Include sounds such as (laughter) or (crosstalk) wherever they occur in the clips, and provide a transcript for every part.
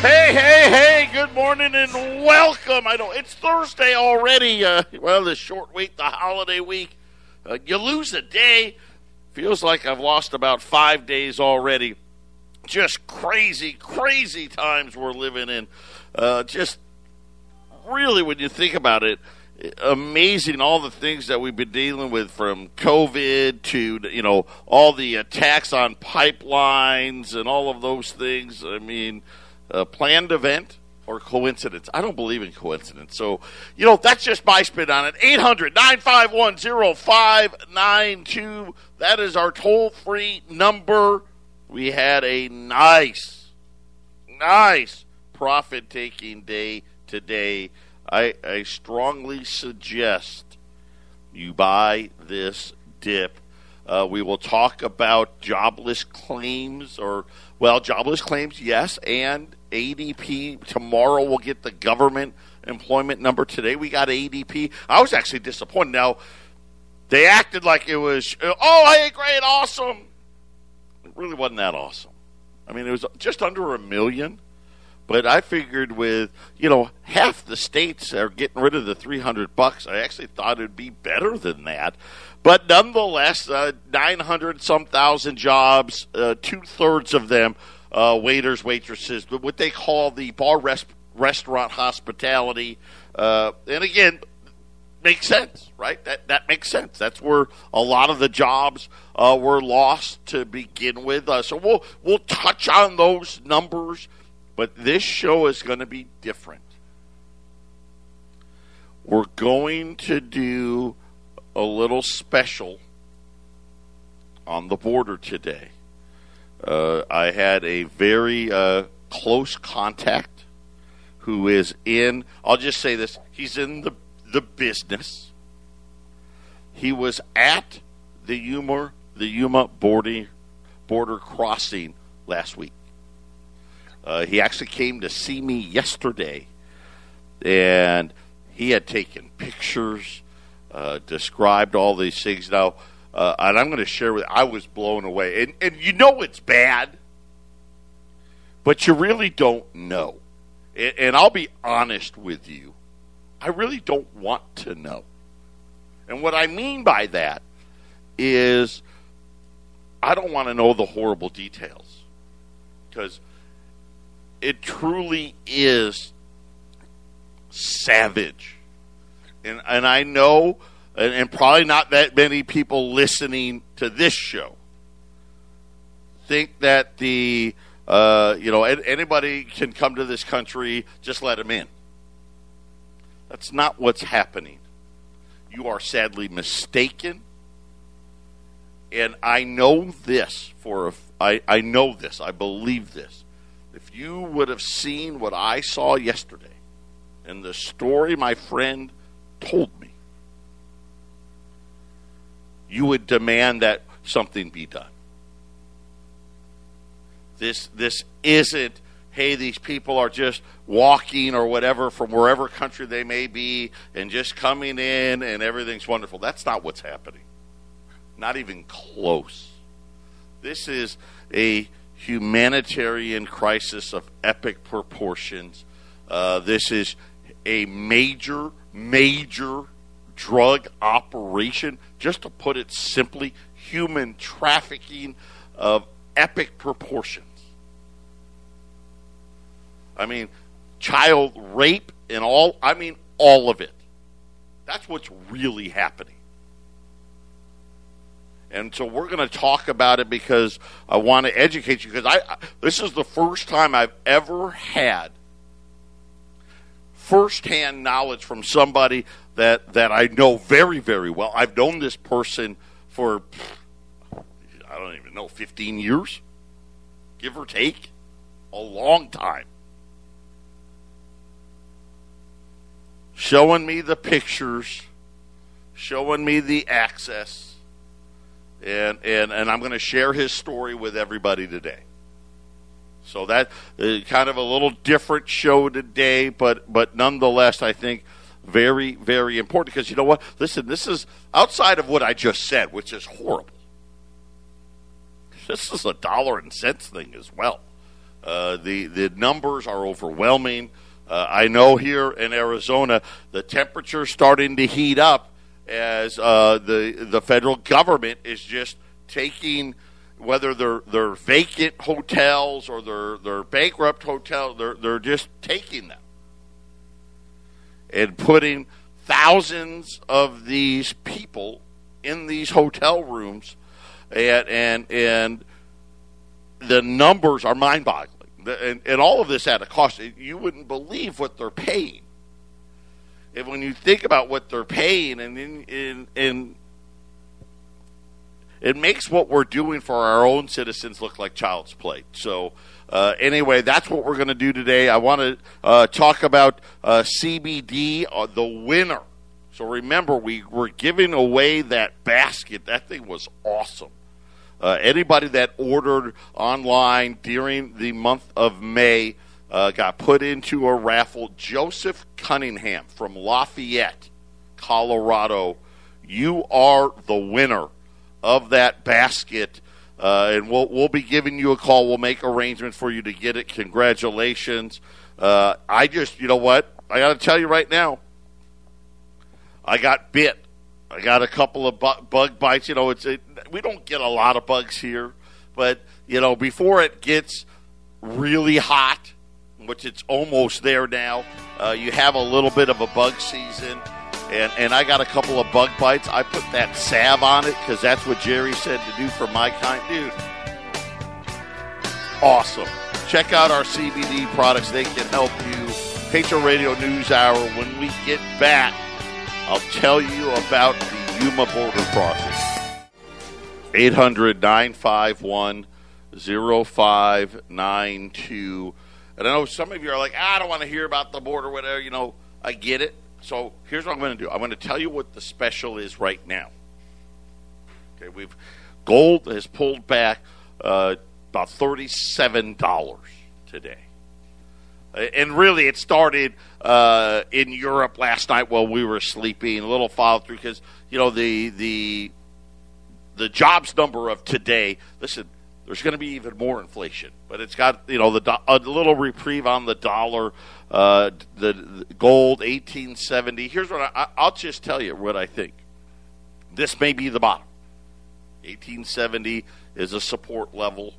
Hey, hey, hey, good morning and welcome. I know it's Thursday already. Uh, well, the short week, the holiday week. Uh, you lose a day. Feels like I've lost about five days already. Just crazy, crazy times we're living in. Uh, just really, when you think about it, amazing all the things that we've been dealing with from COVID to, you know, all the attacks on pipelines and all of those things. I mean, a planned event or coincidence. I don't believe in coincidence. So, you know, that's just my spin on it. 800 951 0592. That is our toll free number. We had a nice, nice profit taking day today. I, I strongly suggest you buy this dip. Uh, we will talk about jobless claims or, well, jobless claims, yes, and ADP. Tomorrow we'll get the government employment number. Today we got ADP. I was actually disappointed. Now, they acted like it was, oh, hey, great, awesome. It really wasn't that awesome. I mean, it was just under a million. But I figured with, you know, half the states are getting rid of the 300 bucks, I actually thought it'd be better than that. But nonetheless, uh, 900 some thousand jobs, uh, two thirds of them uh, waiters, waitresses, what they call the bar rest, restaurant hospitality. Uh, and again, makes sense, right? That that makes sense. That's where a lot of the jobs uh, were lost to begin with. Uh, so we'll we'll touch on those numbers, but this show is going to be different. We're going to do a little special on the border today. Uh, I had a very uh, close contact who is in. I'll just say this: he's in the the business. He was at the Yuma the Yuma border border crossing last week. Uh, he actually came to see me yesterday, and he had taken pictures, uh, described all these things. Now uh, and I'm going to share with. I was blown away, and and you know it's bad, but you really don't know. And, and I'll be honest with you, I really don't want to know. And what I mean by that is, I don't want to know the horrible details because it truly is savage. And and I know and, and probably not that many people listening to this show. Think that the uh, you know anybody can come to this country just let them in. That's not what's happening. You are sadly mistaken. And i know this for a, I, I know this. I believe this. If you would have seen what i saw yesterday and the story my friend told me you would demand that something be done. This this isn't hey these people are just walking or whatever from wherever country they may be and just coming in and everything's wonderful. That's not what's happening. Not even close. This is a humanitarian crisis of epic proportions. Uh, this is a major, major drug operation, just to put it simply, human trafficking of epic proportions. I mean, child rape and all, I mean, all of it. That's what's really happening. And so we're going to talk about it because I want to educate you because I this is the first time I've ever had firsthand knowledge from somebody that that I know very very well. I've known this person for I don't even know 15 years, give or take, a long time. Showing me the pictures, showing me the access, and and and I'm going to share his story with everybody today. So that uh, kind of a little different show today, but but nonetheless, I think very very important because you know what? Listen, this is outside of what I just said, which is horrible. This is a dollar and cents thing as well. Uh, the the numbers are overwhelming. Uh, I know here in Arizona the temperature's starting to heat up as uh, the the federal government is just taking whether they're they're vacant hotels or they're they're bankrupt hotels, they're they're just taking them and putting thousands of these people in these hotel rooms, and and and the numbers are mind-boggling. And, and all of this at a cost. You wouldn't believe what they're paying. And when you think about what they're paying, and in, in, in it makes what we're doing for our own citizens look like child's play. So, uh, anyway, that's what we're going to do today. I want to uh, talk about uh, CBD, uh, the winner. So remember, we were giving away that basket. That thing was awesome. Uh, anybody that ordered online during the month of May uh, got put into a raffle. Joseph Cunningham from Lafayette, Colorado. You are the winner of that basket. Uh, and we'll we'll be giving you a call. We'll make arrangements for you to get it. Congratulations! Uh, I just, you know what? I got to tell you right now. I got bit. I got a couple of bu- bug bites. You know, it's it, we don't get a lot of bugs here, but you know, before it gets really hot, which it's almost there now, uh, you have a little bit of a bug season and and I got a couple of bug bites. I put that salve on it because that's what Jerry said to do for my kind, dude. Awesome. Check out our CBD products; they can help you. Patriot Radio News Hour. When we get back, I'll tell you about the Yuma border crossing. 800 951 0592. And I know some of you are like, ah, I don't want to hear about the border, whatever. You know, I get it. So here's what I'm going to do. I'm going to tell you what the special is right now. Okay, we've gold has pulled back uh, about thirty-seven dollars today, and really it started uh, in Europe last night while we were sleeping. A little follow through because you know the the the jobs number of today. Listen, there's going to be even more inflation, but it's got you know the a little reprieve on the dollar. Uh, the, the, gold 1870. Here's what I, I'll just tell you what I think. This may be the bottom. 1870 is a support level.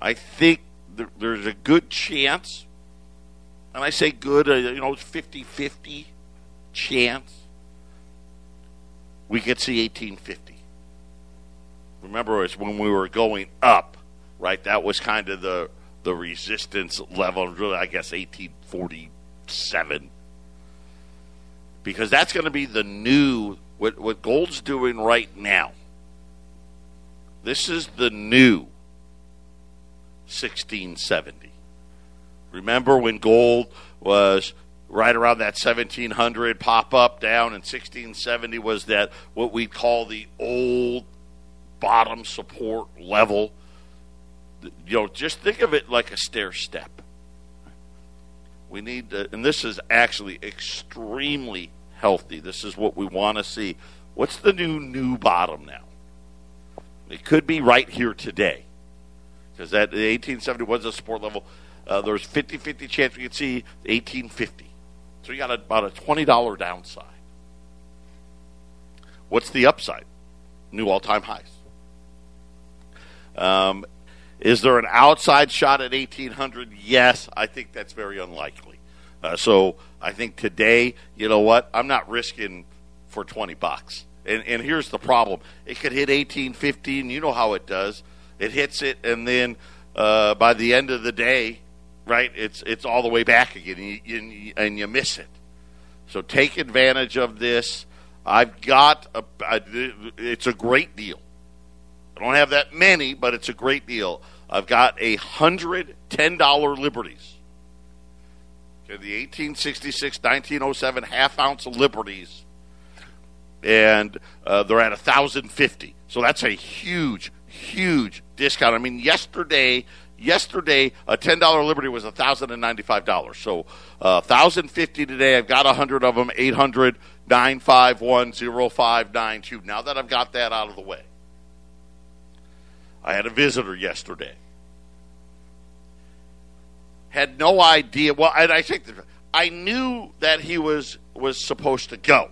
I think there, there's a good chance, and I say good, uh, you know, 50 50 chance we could see 1850. Remember, it's when we were going up, right? That was kind of the the resistance level, really, I guess, 1847. Because that's going to be the new, what, what gold's doing right now. This is the new 1670. Remember when gold was right around that 1700 pop up down and 1670 was that what we call the old bottom support level you know, just think of it like a stair step. We need to, and this is actually extremely healthy. This is what we want to see. What's the new new bottom now? It could be right here today, because that 1870 was a support level. Uh, there's 50-50 chance we could see 1850. So you got about a twenty dollar downside. What's the upside? New all time highs. Um, is there an outside shot at 1800? Yes, I think that's very unlikely. Uh, so I think today, you know what? I'm not risking for 20 bucks. And, and here's the problem: it could hit 1850, and you know how it does. It hits it, and then uh, by the end of the day, right? It's it's all the way back again, and you, and you miss it. So take advantage of this. I've got a, a, it's a great deal. I don't have that many, but it's a great deal. I've got a hundred ten dollar liberties. Okay, the 1866, 1907 half ounce liberties, and uh, they're at a thousand fifty. So that's a huge, huge discount. I mean, yesterday, yesterday a ten dollar liberty was thousand and ninety five dollars. So uh, thousand fifty today. I've got hundred of them. Eight hundred nine five one zero five nine two. Now that I've got that out of the way. I had a visitor yesterday. had no idea. Well, and I think I knew that he was was supposed to go,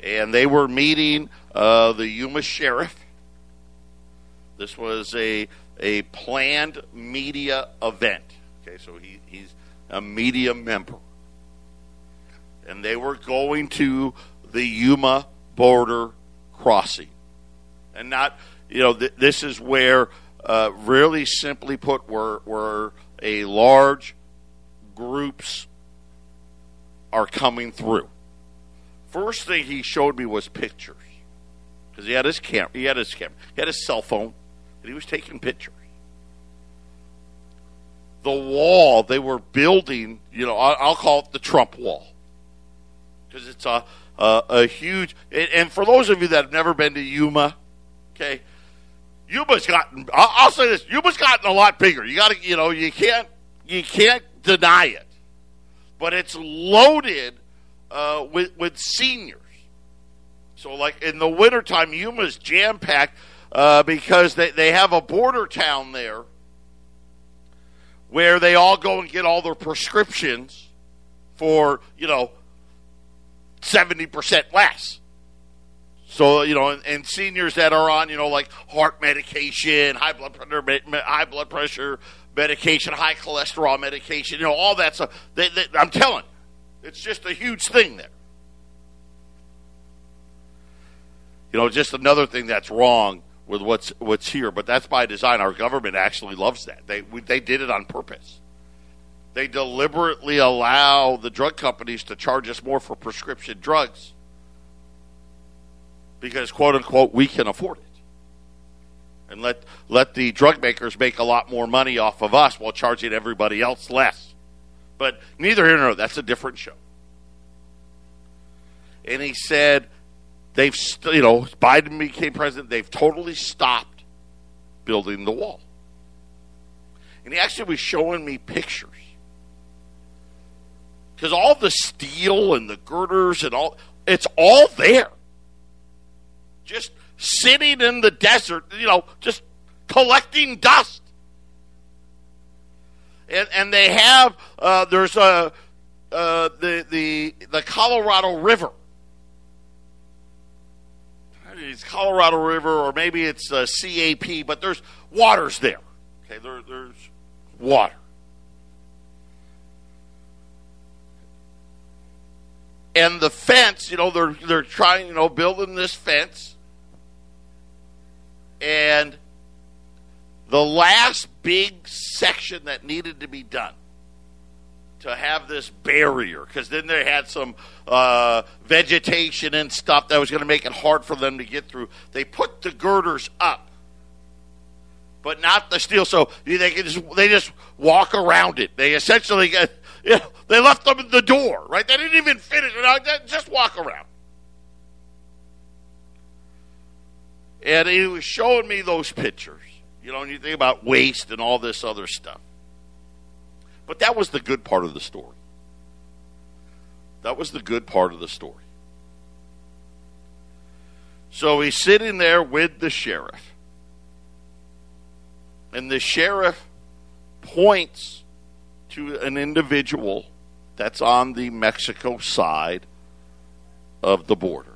and they were meeting uh, the Yuma sheriff. This was a a planned media event. Okay, so he, he's a media member, and they were going to the Yuma border crossing, and not you know th- this is where uh, really simply put where where a large groups are coming through. First thing he showed me was pictures because he had his camera, he had his camera, he had his cell phone, and he was taking pictures. The wall they were building, you know, I'll call it the Trump wall because it's a, a, a huge. And for those of you that have never been to Yuma, okay, Yuma's gotten. I'll say this: Yuma's gotten a lot bigger. You got to, you know, you can't, you can't deny it. But it's loaded uh, with with seniors. So, like in the wintertime, Yuma's jam packed uh, because they, they have a border town there where they all go and get all their prescriptions for, you know, 70% less. So you know, and, and, seniors that are on you know like heart medication, high blood pressure, high blood pressure medication, high cholesterol medication, you know, all that stuff. They, they, I'm telling, you, it's just a huge thing there. You know, just another thing that's wrong with what's what's here, but that's by design. Our government actually loves that. They we, they did it on purpose. They deliberately allow the drug companies to charge us more for prescription drugs because quote unquote we can afford it. And let let the drug makers make a lot more money off of us while charging everybody else less. But neither here nor there. That's a different show. And he said they've st- you know Biden became president. They've totally stopped building the wall. And he actually was showing me pictures because all the steel and the girders and all it's all there just sitting in the desert, you know, just collecting dust. And, and they have, uh, there's a, uh, the, the, the Colorado River. It's Colorado River, or maybe it's uh, CAP, but there's waters there. Okay, there, there's water. and the fence, you know, they're they're trying, you know, building this fence, and the last big section that needed to be done to have this barrier, because then they had some uh, vegetation and stuff that was going to make it hard for them to get through. They put the girders up, but not the steel, so they can just they just walk around it. They essentially get you know, they left them at the door, right? They didn't even finish it. Just walk around. And he was showing me those pictures. You know, and you think about waste and all this other stuff. But that was the good part of the story. That was the good part of the story. So he's sitting there with the sheriff. And the sheriff points to an individual that's on the Mexico side of the border.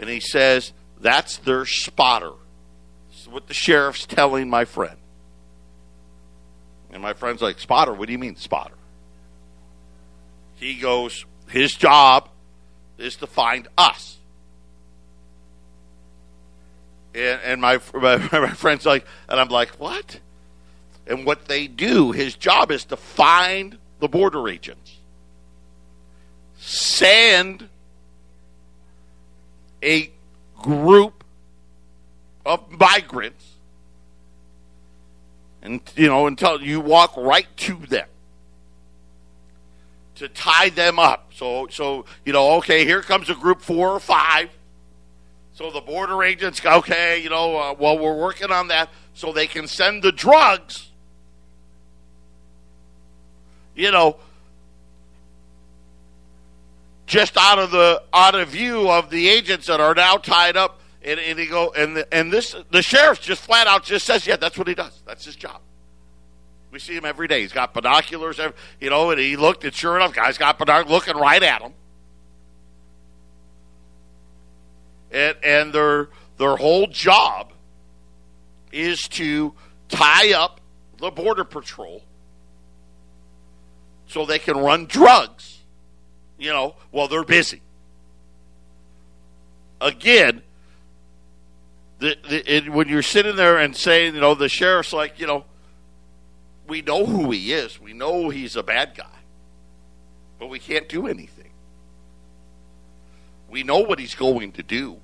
And he says, that's their spotter. This is what the sheriff's telling my friend. And my friend's like, spotter? What do you mean, spotter? He goes, his job is to find us. And, and my, (laughs) my, my friend's like, and I'm like, what? And what they do, his job is to find the border agents, send a group of migrants, and you know, until you walk right to them to tie them up. So, so you know, okay, here comes a group four or five. So the border agents, okay, you know, uh, well, we're working on that, so they can send the drugs you know, just out of the out of view of the agents that are now tied up and, and he go and the, and this the sheriff just flat out just says yeah that's what he does that's his job We see him every day. He's got binoculars, you know, and he looked, and sure enough, guys got binoculars looking right at him. And, and their their whole job is to tie up the border patrol so they can run drugs, you know, while they're busy. Again, the, the, it, when you're sitting there and saying, you know, the sheriff's like, you know, we know who he is. We know he's a bad guy. But we can't do anything. We know what he's going to do.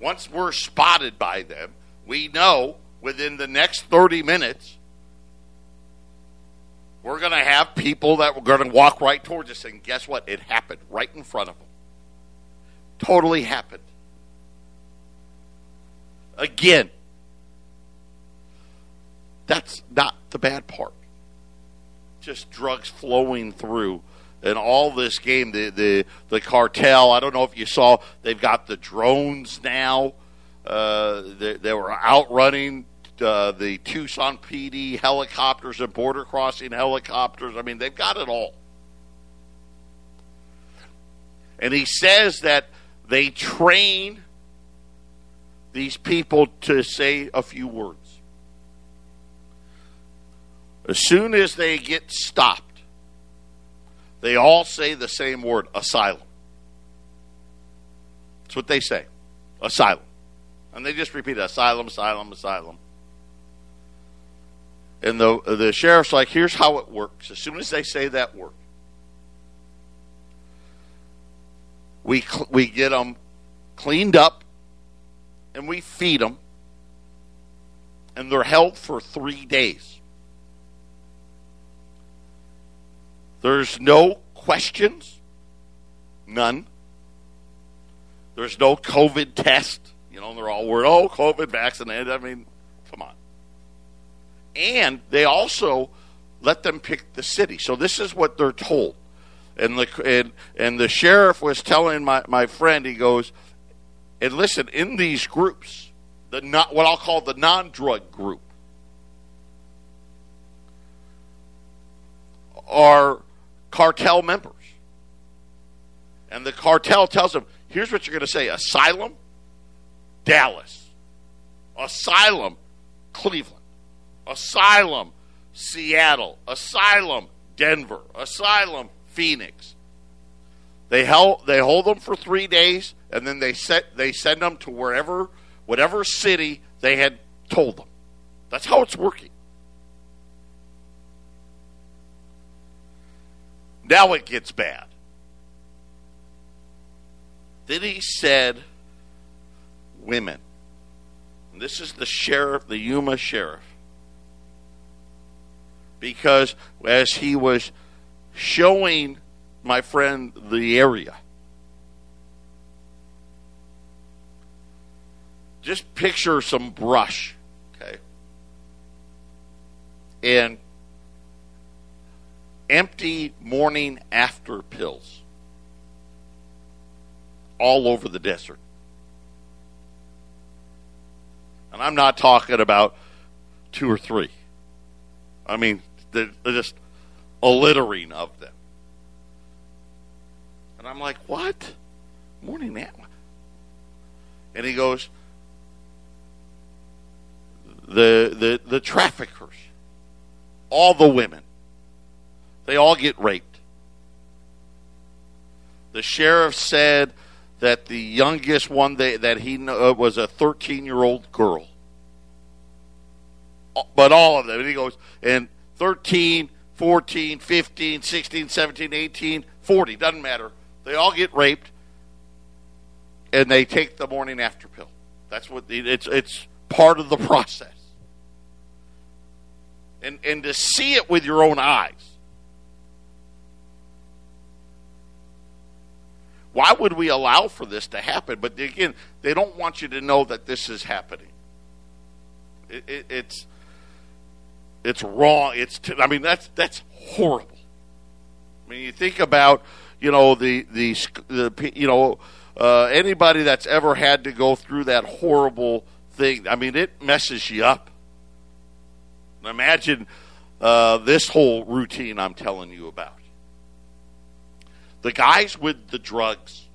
Once we're spotted by them, we know within the next 30 minutes we're going to have people that are going to walk right towards us. And guess what? It happened right in front of them. Totally happened. Again, that's not the bad part. Just drugs flowing through. And all this game, the, the, the cartel, I don't know if you saw, they've got the drones now. Uh, they, they were outrunning uh, the Tucson PD helicopters and border crossing helicopters. I mean, they've got it all. And he says that they train these people to say a few words. As soon as they get stopped, they all say the same word asylum. That's what they say asylum. And they just repeat asylum, asylum, asylum. And the, the sheriff's like, here's how it works. As soon as they say that word, we, we get them cleaned up and we feed them. And they're held for three days. There's no questions, none. There's no COVID test. You know, they're all worried, oh, COVID vaccinated. I mean, come on. And they also let them pick the city. So this is what they're told. And the and, and the sheriff was telling my, my friend, he goes, and listen, in these groups, the not what I'll call the non drug group are cartel members. And the cartel tells them, here's what you're going to say asylum, Dallas. Asylum, Cleveland. Asylum, Seattle. Asylum, Denver. Asylum, Phoenix. They held, they hold them for three days, and then they set they send them to wherever, whatever city they had told them. That's how it's working. Now it gets bad. Then he said, women. And this is the sheriff, the Yuma sheriff. Because as he was showing my friend the area, just picture some brush, okay? And empty morning after pills all over the desert. And I'm not talking about two or three. I mean, they're, just a littering of them. And I'm like, what? Morning after. And he goes, the, the, the traffickers, all the women, they all get raped. The sheriff said that the youngest one they, that he uh, was a 13 year old girl. But all of them. And he goes, and 13, 14, 15, 16, 17, 18, 40, doesn't matter. They all get raped and they take the morning after pill. That's what it's it's part of the (laughs) process. And and to see it with your own eyes Why would we allow for this to happen? But again, they don't want you to know that this is happening. It, it, it's it's wrong. It's t- I mean that's that's horrible. I mean you think about you know the the, the you know uh, anybody that's ever had to go through that horrible thing. I mean it messes you up. Imagine uh, this whole routine I'm telling you about. The guys with the drugs.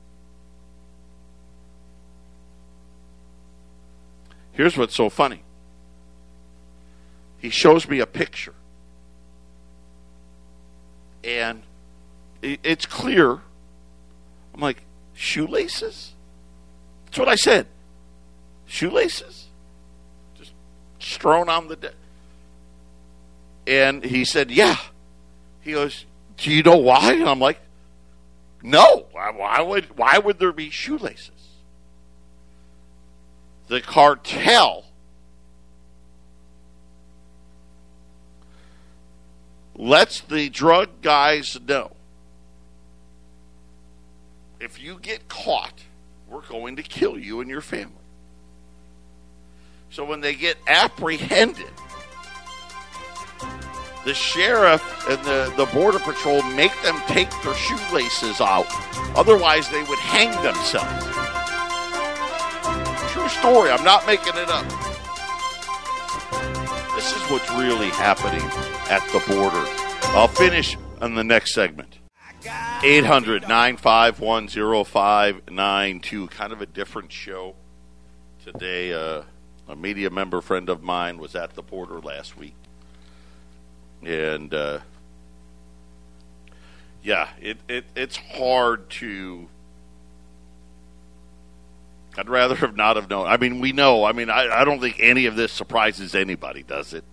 Here's what's so funny. He shows me a picture. And it's clear. I'm like, shoelaces? That's what I said. Shoelaces? Just strewn on the deck. And he said, Yeah. He goes, Do you know why? And I'm like, No. Why would why would there be shoelaces? The cartel lets the drug guys know if you get caught, we're going to kill you and your family. So when they get apprehended, the sheriff and the, the border patrol make them take their shoelaces out. Otherwise, they would hang themselves. True story. I'm not making it up. This is what's really happening at the border. I'll finish on the next segment. 800 951 0592. Kind of a different show today. Uh, a media member friend of mine was at the border last week and uh, yeah, it, it it's hard to. I'd rather have not have known. I mean, we know. I mean, I, I don't think any of this surprises anybody, does it?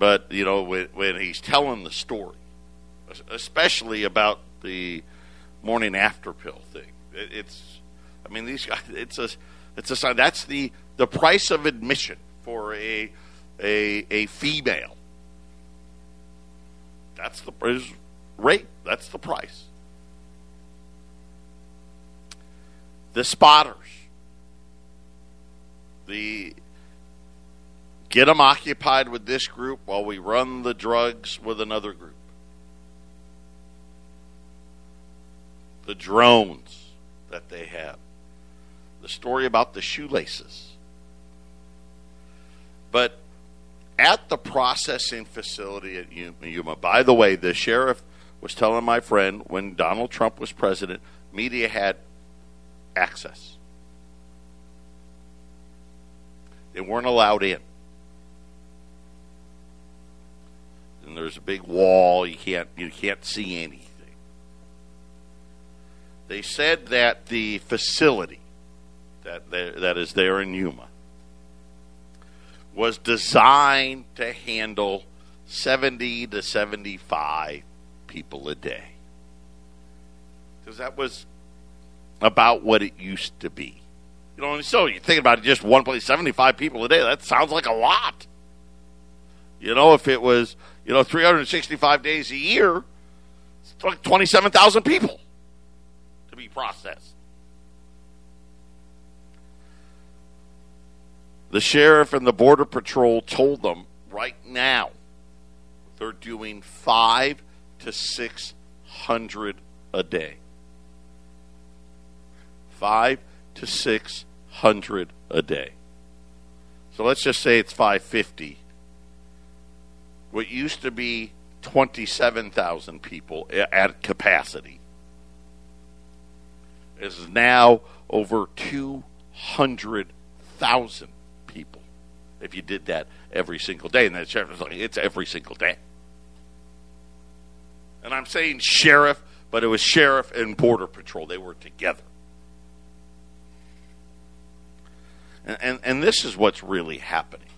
But you know, when, when he's telling the story, especially about the morning after pill thing, it, it's. I mean, these guys. (laughs) It's a. It's a sign. That's the the price of admission for a a, a female. That's the rate. That's the price. The spotters. The get them occupied with this group while we run the drugs with another group. The drones that they have. The story about the shoelaces. But at the processing facility at Yuma. By the way, the sheriff was telling my friend when Donald Trump was president, media had access. They weren't allowed in. And there's a big wall, you can't you can't see anything. They said that the facility that that is there in Yuma was designed to handle 70 to 75 people a day. Because that was about what it used to be. You know, so you think about it, just one place, 75 people a day, that sounds like a lot. You know, if it was, you know, 365 days a year, it's like 27,000 people to be processed. The sheriff and the border patrol told them right now they're doing five to six hundred a day. Five to six hundred a day. So let's just say it's five fifty. What used to be twenty seven thousand people at capacity is now over two hundred thousand people if you did that every single day. And the sheriff was like, it's every single day. And I'm saying sheriff, but it was sheriff and border patrol. They were together. And, and, and this is what's really happening.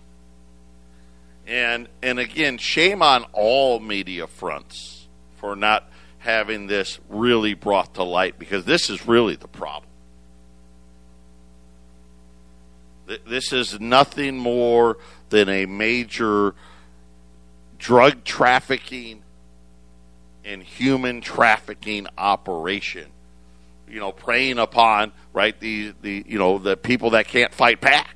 And and again, shame on all media fronts for not having this really brought to light because this is really the problem. This is nothing more than a major drug trafficking and human trafficking operation. You know, preying upon right the the you know the people that can't fight back.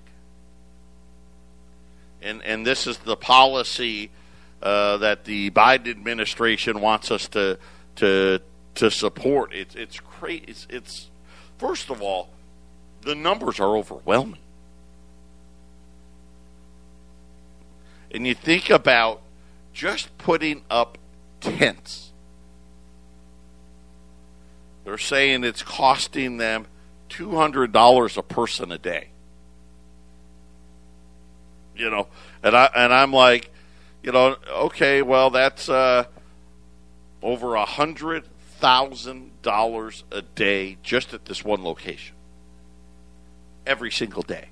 And and this is the policy uh, that the Biden administration wants us to to to support. It's it's crazy. It's, it's first of all, the numbers are overwhelming. and you think about just putting up tents. They're saying it's costing them $200 a person a day. You know, and I and I'm like, you know, okay, well that's uh, over a hundred thousand dollars a day just at this one location. Every single day.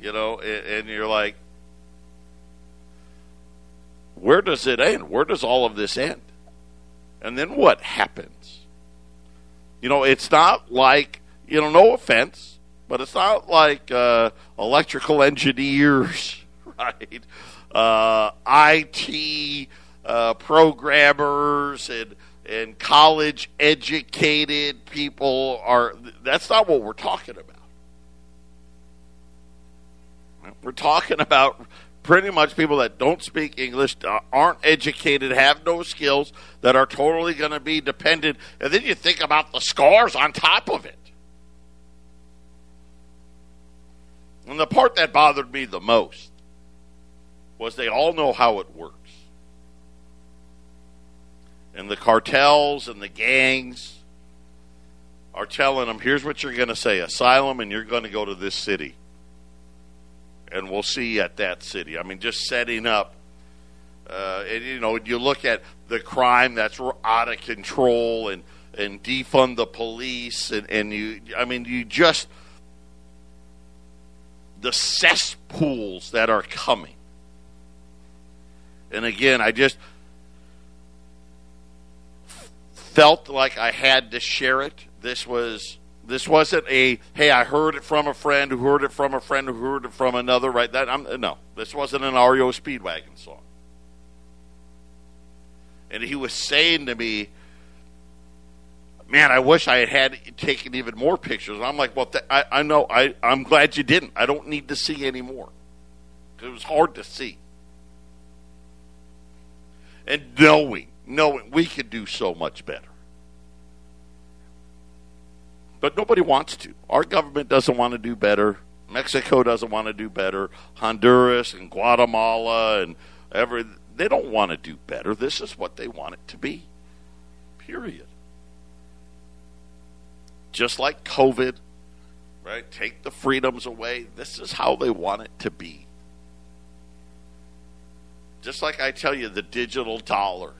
You know, and, and you're like, where does it end? Where does all of this end? And then what happens? You know, it's not like, you know, no offense, but it's not like uh, electrical engineers, (laughs) right? Uh, IT uh, programmers and and college educated people are. That's not what we're talking about. We're talking about pretty much people that don't speak English, aren't educated, have no skills, that are totally going to be dependent. And then you think about the scars on top of it. And the part that bothered me the most was they all know how it works. And the cartels and the gangs are telling them here's what you're going to say asylum, and you're going to go to this city and we'll see at that city. I mean, just setting up. Uh, and you know, you look at the crime that's out of control, and and defund the police, and and you, I mean, you just the cesspools that are coming. And again, I just felt like I had to share it. This was this wasn't a hey, I heard it from a friend who heard it from a friend who heard it from another. Right? That I'm, no, this wasn't an REO Speedwagon song. And he was saying to me, "Man, I wish I had had taken even more pictures." And I'm like, "Well, th- I, I know. I I'm glad you didn't. I don't need to see any more. It was hard to see." And knowing, knowing we could do so much better. But nobody wants to. Our government doesn't want to do better. Mexico doesn't want to do better. Honduras and Guatemala and every they don't want to do better. This is what they want it to be. Period. Just like COVID, right? Take the freedoms away. This is how they want it to be. Just like I tell you, the digital dollar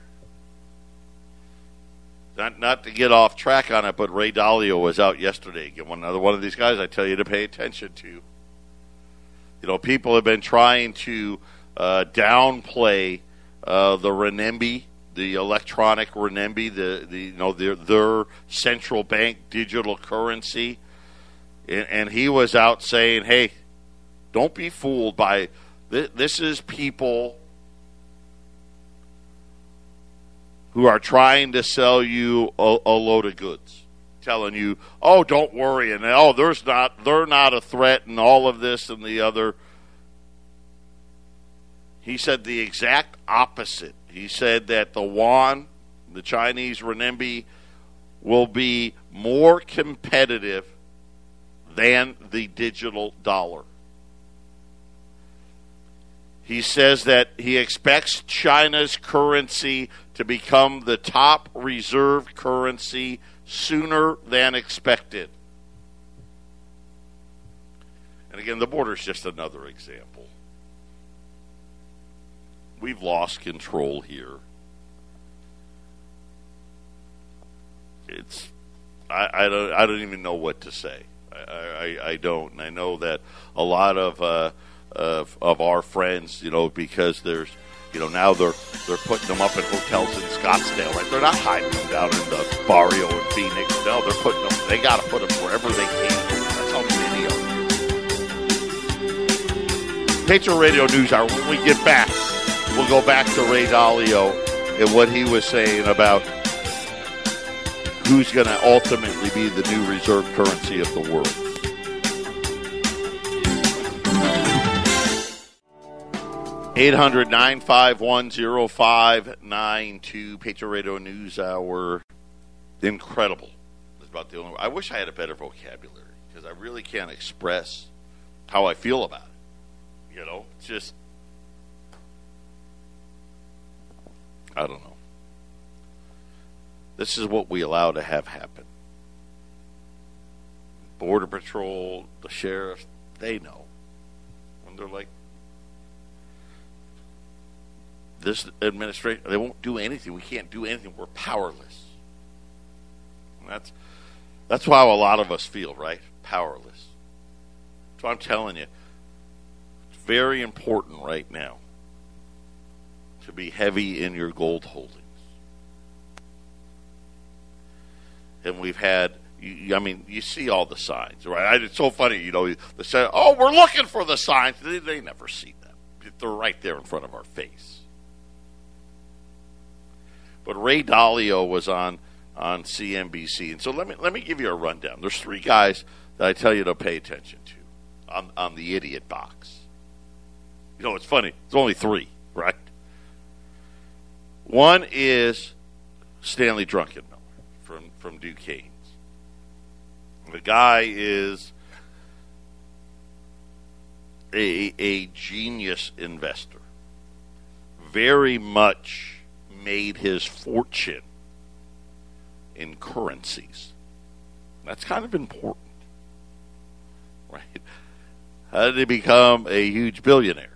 not not to get off track on it, but Ray Dalio was out yesterday. Get one another one of these guys I tell you to pay attention to. You know, people have been trying to uh, downplay uh, the renminbi, the electronic renminbi, the, the you know their their central bank digital currency, and, and he was out saying, "Hey, don't be fooled by this, this is people who are trying to sell you a, a load of goods, telling you, "Oh, don't worry," and "Oh, there's not they're not a threat," and all of this and the other. He said the exact opposite. He said that the yuan, the Chinese renminbi, will be more competitive than the digital dollar. He says that he expects China's currency to become the top reserve currency sooner than expected. And again, the border is just another example. We've lost control here. It's I, I don't I don't even know what to say. I, I, I don't. And I know that a lot of uh, of, of our friends, you know, because there's you know, now they're they're putting them up in hotels in Scottsdale, right? They're not hiding them down in the barrio in Phoenix. No, they're putting them. They got to put them wherever they can. That's how many of them. Patriot Radio News Hour. When we get back, we'll go back to Ray Dalio and what he was saying about who's going to ultimately be the new reserve currency of the world. 800 951 0592. Patriot Radio News Hour. Incredible. That's about the only I wish I had a better vocabulary because I really can't express how I feel about it. You know, just, I don't know. This is what we allow to have happen. Border Patrol, the sheriff, they know. And they're like, this administration, they won't do anything. We can't do anything. We're powerless. And that's that's how a lot of us feel, right? Powerless. So I'm telling you, it's very important right now to be heavy in your gold holdings. And we've had, I mean, you see all the signs, right? It's so funny, you know, they say, oh, we're looking for the signs. They, they never see them, they're right there in front of our face. But Ray Dalio was on on CNBC, and so let me let me give you a rundown. There's three guys that I tell you to pay attention to on on the idiot box. You know, it's funny. It's only three, right? One is Stanley Druckenmiller from from Duquesne's. The guy is a a genius investor. Very much made his fortune in currencies. That's kind of important, right? How did he become a huge billionaire?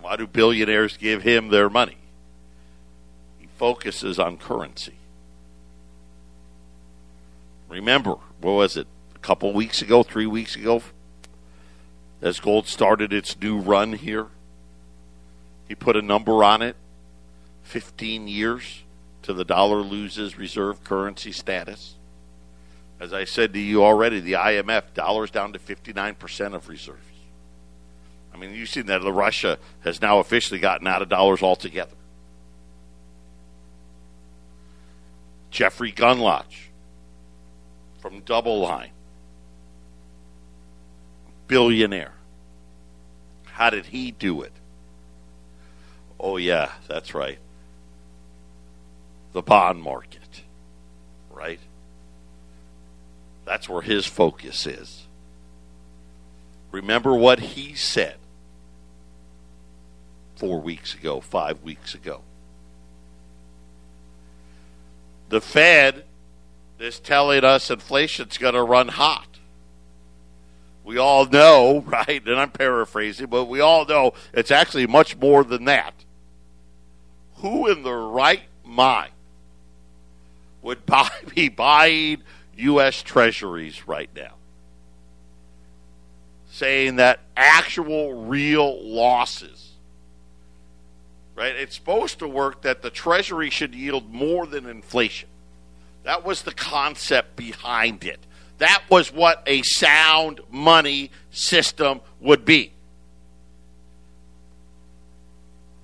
Why do billionaires give him their money? Focuses on currency. Remember, what was it? A couple weeks ago, three weeks ago, as gold started its new run here, he put a number on it 15 years to the dollar loses reserve currency status. As I said to you already, the IMF, dollars down to 59% of reserves. I mean, you've seen that Russia has now officially gotten out of dollars altogether. Jeffrey Gundlach from DoubleLine, billionaire. How did he do it? Oh, yeah, that's right the bond market, right? That's where his focus is. Remember what he said four weeks ago, five weeks ago. The Fed is telling us inflation's going to run hot. We all know, (laughs) right? And I'm paraphrasing, but we all know it's actually much more than that. Who in the right mind would (laughs) buy, be buying U.S. treasuries right now, saying that actual real losses, right? It's supposed to work that the treasury should yield more than inflation. That was the concept behind it. That was what a sound money system would be.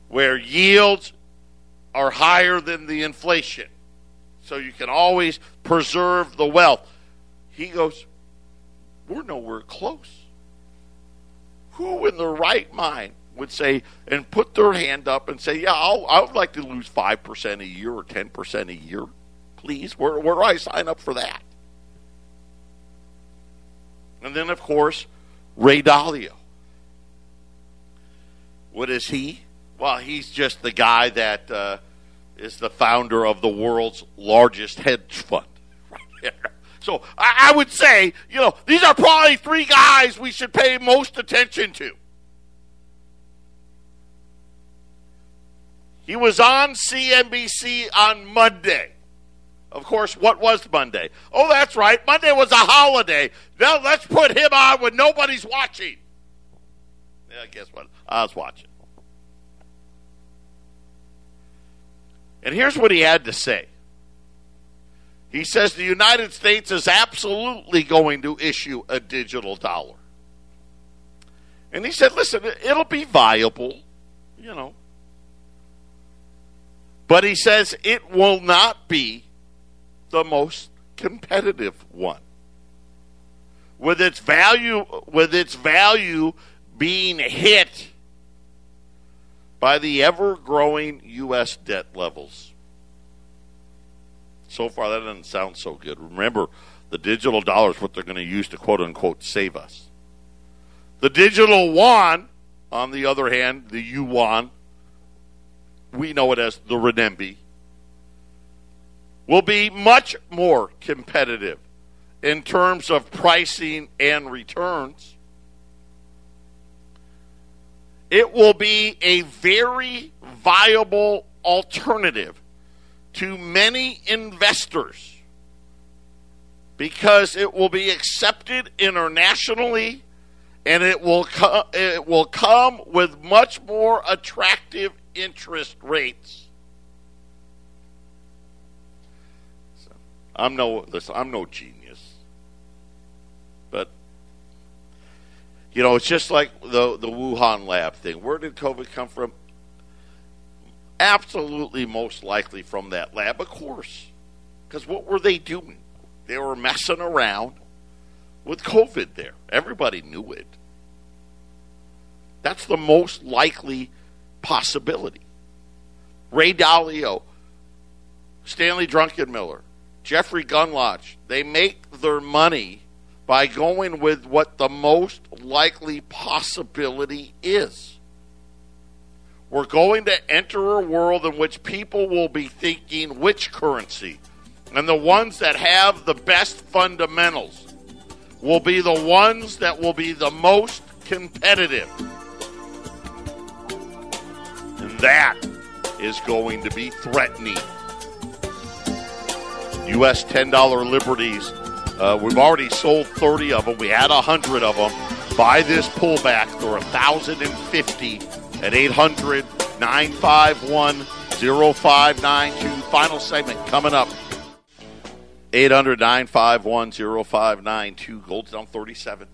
Where yields are higher than the inflation so you can always preserve the wealth. He goes, We're nowhere close. Who in the right mind would say and put their hand up and say, Yeah, I'll, I would like to lose 5% a year or 10% a year? Please, where, where do I sign up for that? And then, of course, Ray Dalio. What is he? Well, he's just the guy that. Uh, is the founder of the world's largest hedge fund. (laughs) so I, I would say, you know, these are probably three guys we should pay most attention to. He was on CNBC on Monday. Of course, what was Monday? Oh, that's right. Monday was a holiday. Now let's put him on when nobody's watching. Yeah, guess what? I was watching. And here's what he had to say. He says the United States is absolutely going to issue a digital dollar. And he said, listen, it'll be viable, you know. But he says it will not be the most competitive one. With its value with its value being hit by the ever growing U.S. debt levels. So far, that doesn't sound so good. Remember, the digital dollar is what they're going to use to quote unquote save us. The digital yuan on the other hand, the yuan, we know it as the renminbi, will be much more competitive in terms of pricing and returns. It will be a very viable alternative to many investors because it will be accepted internationally and it will co- it will come with much more attractive interest rates. I'm no listen, I'm no genius. But you know, it's just like the the Wuhan lab thing. Where did COVID come from? Absolutely most likely from that lab, of course. Because what were they doing? They were messing around with COVID there. Everybody knew it. That's the most likely possibility. Ray Dalio, Stanley Druckenmiller, Jeffrey Gundlach, they make their money by going with what the most likely possibility is. We're going to enter a world in which people will be thinking which currency and the ones that have the best fundamentals will be the ones that will be the most competitive. That is going to be threatening. U.S. $10 liberties. Uh, we've already sold 30 of them. We had 100 of them. Buy this pullback. They're 1,050 at 800 951 0592. Final segment coming up. 800 951 0592. Gold's down 37.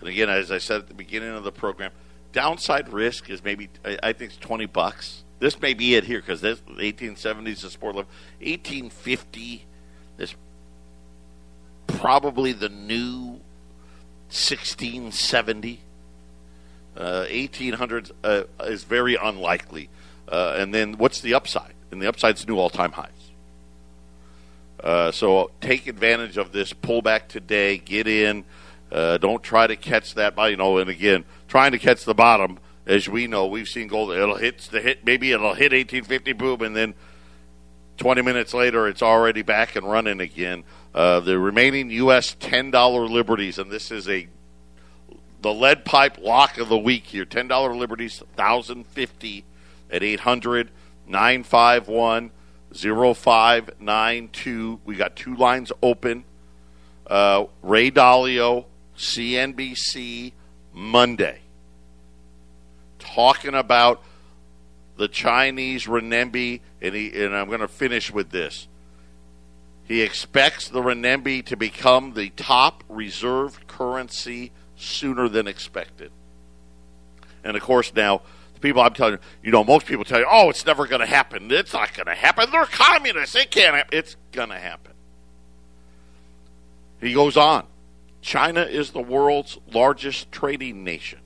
And again, as I said at the beginning of the program, downside risk is maybe, I think it's 20 bucks. This may be it here because this 1870s is a support level. 1850 This probably the new 1670. Uh, 1800s uh, is very unlikely. Uh, and then what's the upside? And the upside's new all time highs. Uh, so take advantage of this pullback today. Get in. Uh, don't try to catch that by you know. And again, trying to catch the bottom, as we know, we've seen gold. It'll hit the hit. Maybe it'll hit 1850 boom, and then 20 minutes later, it's already back and running again. Uh, the remaining U.S. $10 liberties, and this is a the lead pipe lock of the week here. $10 liberties, 1050 at 800 951 0592. We got two lines open. Uh, Ray Dalio, CNBC, Monday. Talking about the Chinese renminbi, and, he, and I'm going to finish with this. He expects the renminbi to become the top reserve currency sooner than expected. And of course, now the people I'm telling you, you know, most people tell you, "Oh, it's never going to happen. It's not going to happen. They're communists. It can't happen." It's going to happen. He goes on. China is the world's largest trading nation,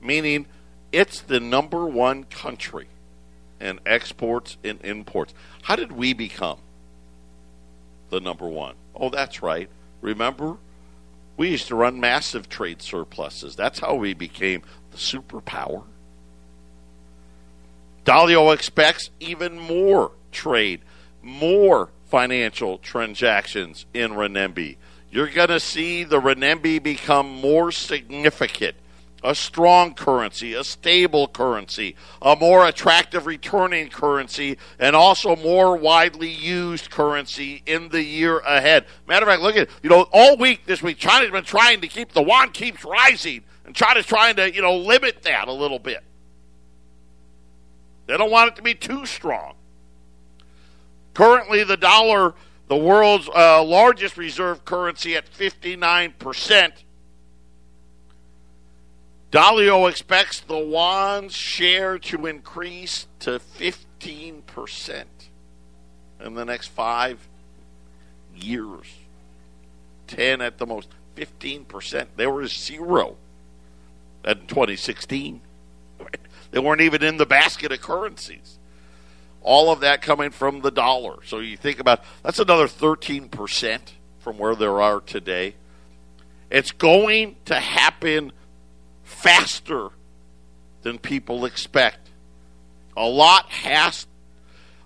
meaning it's the number one country in exports and imports. How did we become the number one? Oh, that's right. Remember, we used to run massive trade surpluses. That's how we became the superpower. Dalio expects even more trade, more financial transactions in renminbi. You're going to see the renminbi become more significant, a strong currency, a stable currency, a more attractive returning currency, and also more widely used currency in the year ahead. Matter of fact, look at you know all week this week, China's been trying to keep the yuan keeps rising, and China's trying to you know limit that a little bit. They don't want it to be too strong. Currently, the dollar, the world's uh, largest reserve currency, at 59%. Dalio expects the yuan's share to increase to 15% in the next five years. 10 at the most, 15%. They were zero in 2016. They weren't even in the basket of currencies. All of that coming from the dollar. So you think about that's another 13% from where there are today. It's going to happen faster than people expect. A lot has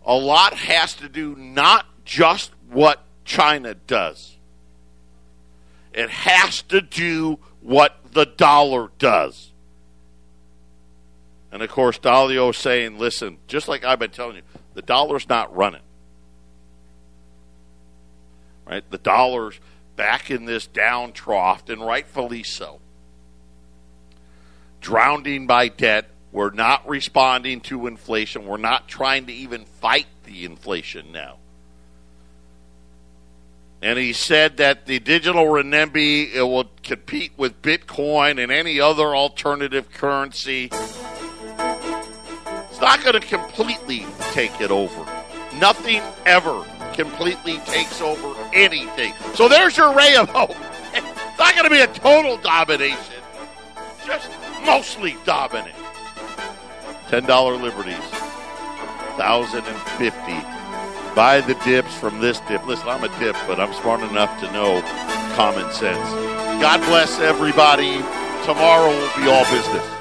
a lot has to do not just what China does. It has to do what the dollar does. And of course, Dalio saying, listen, just like I've been telling you, the dollar's not running. Right? The dollar's back in this down trough, and rightfully so. Drowning by debt. We're not responding to inflation. We're not trying to even fight the inflation now. And he said that the digital renminbi it will compete with Bitcoin and any other alternative currency. Not going to completely take it over. Nothing ever completely takes over anything. So there's your ray of hope. It's not going to be a total domination, just mostly dominant. $10 liberties, 1050 buy the dips from this dip. Listen, I'm a dip, but I'm smart enough to know common sense. God bless everybody. Tomorrow will be all business.